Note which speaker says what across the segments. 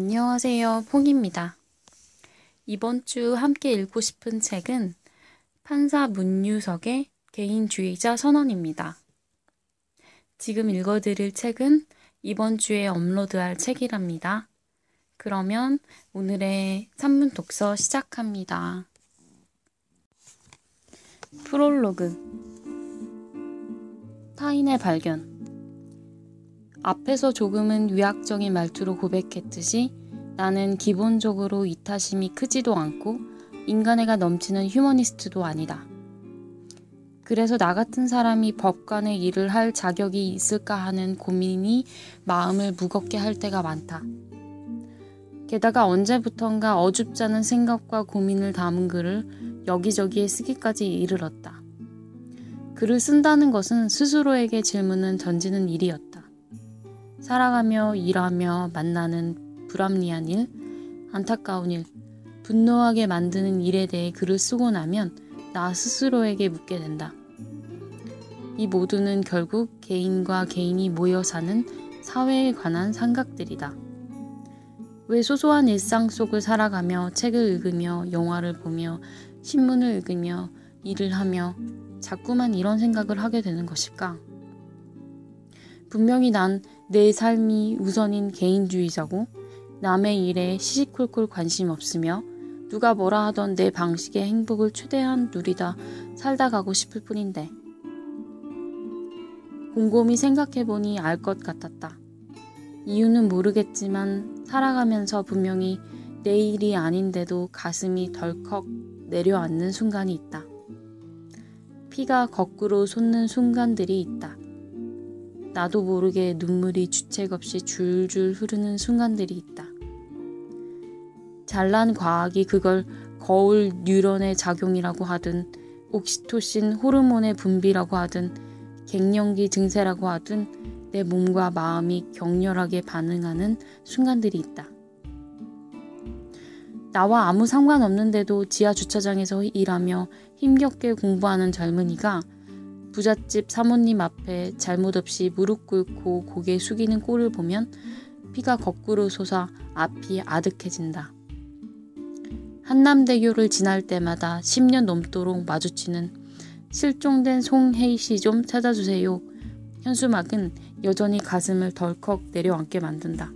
Speaker 1: 안녕하세요. 퐁입니다. 이번 주 함께 읽고 싶은 책은 판사 문유석의 개인주의자 선언입니다. 지금 읽어드릴 책은 이번 주에 업로드할 책이랍니다. 그러면 오늘의 산문 독서 시작합니다. 프롤로그 타인의 발견 앞에서 조금은 위약적인 말투로 고백했듯이 나는 기본적으로 이타심이 크지도 않고 인간애가 넘치는 휴머니스트도 아니다. 그래서 나 같은 사람이 법관의 일을 할 자격이 있을까 하는 고민이 마음을 무겁게 할 때가 많다. 게다가 언제부턴가 어줍잖은 생각과 고민을 담은 글을 여기저기에 쓰기까지 이르렀다. 글을 쓴다는 것은 스스로에게 질문을 던지는 일이었다. 살아가며 일하며 만나는 불합리한 일, 안타까운 일, 분노하게 만드는 일에 대해 글을 쓰고 나면 나 스스로에게 묻게 된다. 이 모두는 결국 개인과 개인이 모여 사는 사회에 관한 생각들이다. 왜 소소한 일상 속을 살아가며 책을 읽으며 영화를 보며 신문을 읽으며 일을 하며 자꾸만 이런 생각을 하게 되는 것일까? 분명히 난 내 삶이 우선인 개인주의자고 남의 일에 시시콜콜 관심 없으며 누가 뭐라 하던 내 방식의 행복을 최대한 누리다 살다 가고 싶을 뿐인데 곰곰이 생각해보니 알 것 같았다. 이유는 모르겠지만 살아가면서 분명히 내 일이 아닌데도 가슴이 덜컥 내려앉는 순간이 있다. 피가 거꾸로 솟는 순간들이 있다. 나도 모르게 눈물이 주책 없이 줄줄 흐르는 순간들이 있다. 잘난 과학이 그걸 거울 뉴런의 작용이라고 하든 옥시토신 호르몬의 분비라고 하든 갱년기 증세라고 하든 내 몸과 마음이 격렬하게 반응하는 순간들이 있다. 나와 아무 상관없는데도 지하 주차장에서 일하며 힘겹게 공부하는 젊은이가 부잣집 사모님 앞에 잘못 없이 무릎 꿇고 고개 숙이는 꼴을 보면 피가 거꾸로 솟아 앞이 아득해진다. 한남대교를 지날 때마다 10년 넘도록 마주치는 실종된 송혜희 씨 좀 찾아주세요. 현수막은 여전히 가슴을 덜컥 내려앉게 만든다.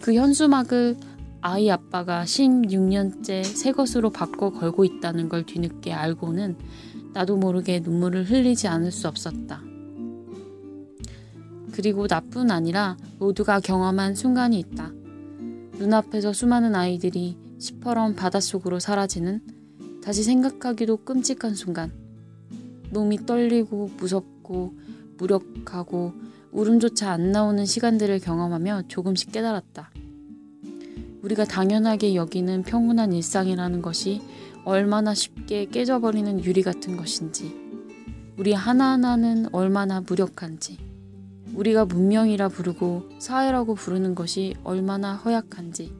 Speaker 1: 그 현수막을 아이 아빠가 16년째 새 것으로 바꿔 걸고 있다는 걸 뒤늦게 알고는 나도 모르게 눈물을 흘리지 않을 수 없었다. 그리고 나뿐 아니라 모두가 경험한 순간이 있다. 눈앞에서 수많은 아이들이 시퍼런 바닷속으로 사라지는 다시 생각하기도 끔찍한 순간. 몸이 떨리고 무섭고 무력하고 울음조차 안 나오는 시간들을 경험하며 조금씩 깨달았다. 우리가 당연하게 여기는 평온한 일상이라는 것이 얼마나 쉽게 깨져버리는 유리 같은 것인지, 우리 하나하나는 얼마나 무력한지, 우리가 문명이라 부르고 사회라고 부르는 것이 얼마나 허약한지,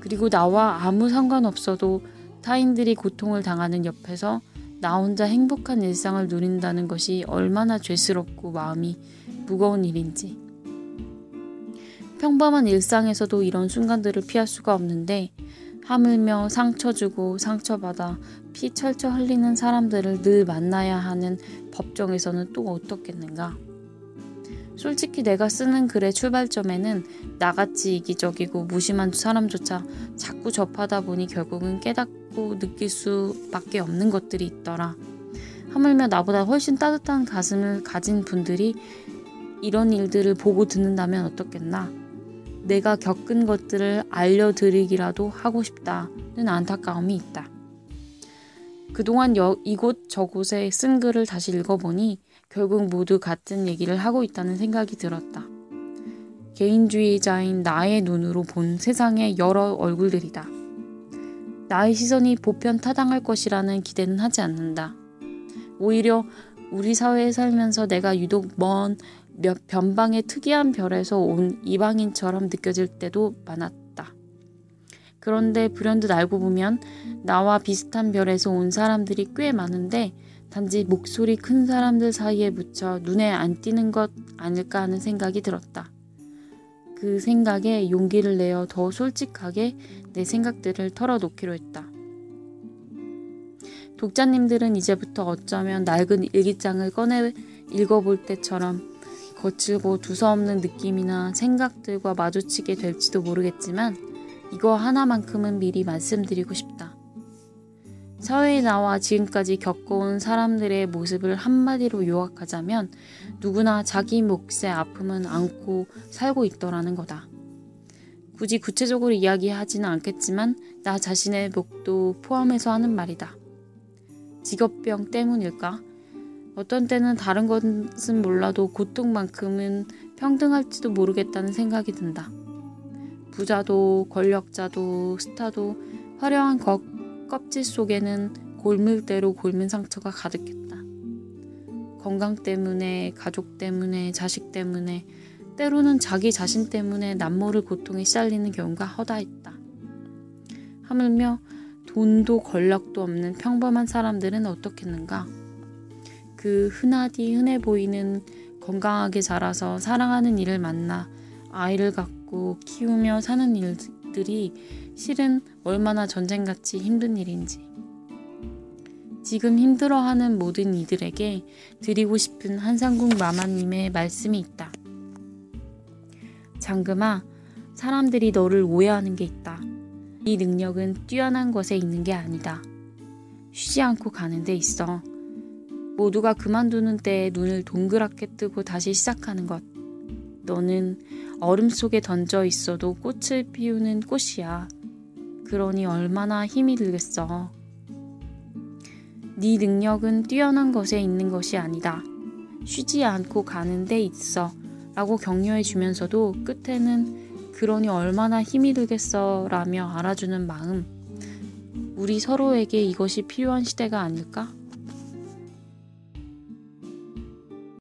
Speaker 1: 그리고 나와 아무 상관없어도 타인들이 고통을 당하는 옆에서 나 혼자 행복한 일상을 누린다는 것이 얼마나 죄스럽고 마음이 무거운 일인지. 평범한 일상에서도 이런 순간들을 피할 수가 없는데 하물며 상처 주고 상처받아 피 철철 흘리는 사람들을 늘 만나야 하는 법정에서는 또 어떻겠는가? 솔직히 내가 쓰는 글의 출발점에는 나같이 이기적이고 무심한 사람조차 자꾸 접하다 보니 결국은 깨닫고 느낄 수밖에 없는 것들이 있더라. 하물며 나보다 훨씬 따뜻한 가슴을 가진 분들이 이런 일들을 보고 듣는다면 어떻겠나? 내가 겪은 것들을 알려드리기라도 하고 싶다는 안타까움이 있다. 그동안 여, 이곳 저곳에 쓴 글을 다시 읽어보니 결국 모두 같은 얘기를 하고 있다는 생각이 들었다. 개인주의자인 나의 눈으로 본 세상의 여러 얼굴들이다. 나의 시선이 보편 타당할 것이라는 기대는 하지 않는다. 오히려 우리 사회에 살면서 내가 유독 먼 몇 변방의 특이한 별에서 온 이방인처럼 느껴질 때도 많았다. 그런데 불현듯 알고 보면 나와 비슷한 별에서 온 사람들이 꽤 많은데 단지 목소리 큰 사람들 사이에 묻혀 눈에 안 띄는 것 아닐까 하는 생각이 들었다. 그 생각에 용기를 내어 더 솔직하게 내 생각들을 털어놓기로 했다. 독자님들은 이제부터 어쩌면 낡은 일기장을 꺼내 읽어볼 때처럼 거칠고 두서없는 느낌이나 생각들과 마주치게 될지도 모르겠지만 이거 하나만큼은 미리 말씀드리고 싶다. 사회에 나와 지금까지 겪어온 사람들의 모습을 한마디로 요약하자면 누구나 자기 몫의 아픔은 안고 살고 있더라는 거다. 굳이 구체적으로 이야기하지는 않겠지만 나 자신의 몫도 포함해서 하는 말이다. 직업병 때문일까? 어떤 때는 다른 것은 몰라도 고통만큼은 평등할지도 모르겠다는 생각이 든다. 부자도 권력자도 스타도 화려한 것, 껍질 속에는 골물대로 골문 상처가 가득했다. 건강 때문에, 가족 때문에, 자식 때문에, 때로는 자기 자신 때문에 남모를 고통에 시달리는 경우가 허다했다. 하물며 돈도 권력도 없는 평범한 사람들은 어떻겠는가? 그 흔하디 흔해 보이는 건강하게 자라서 사랑하는 일을 만나 아이를 갖고 키우며 사는 일들이 실은 얼마나 전쟁같이 힘든 일인지. 지금 힘들어하는 모든 이들에게 드리고 싶은 한상국 마마님의 말씀이 있다. 장금아, 사람들이 너를 오해하는 게 있다. 이 능력은 뛰어난 것에 있는 게 아니다. 쉬지 않고 가는 데 있어. 모두가 그만두는 때에 눈을 동그랗게 뜨고 다시 시작하는 것. 너는 얼음 속에 던져 있어도 꽃을 피우는 꽃이야. 그러니 얼마나 힘이 들겠어. 네 능력은 뛰어난 것에 있는 것이 아니다. 쉬지 않고 가는 데 있어. 라고 격려해 주면서도 끝에는 그러니 얼마나 힘이 들겠어 라며 알아주는 마음. 우리 서로에게 이것이 필요한 시대가 아닐까?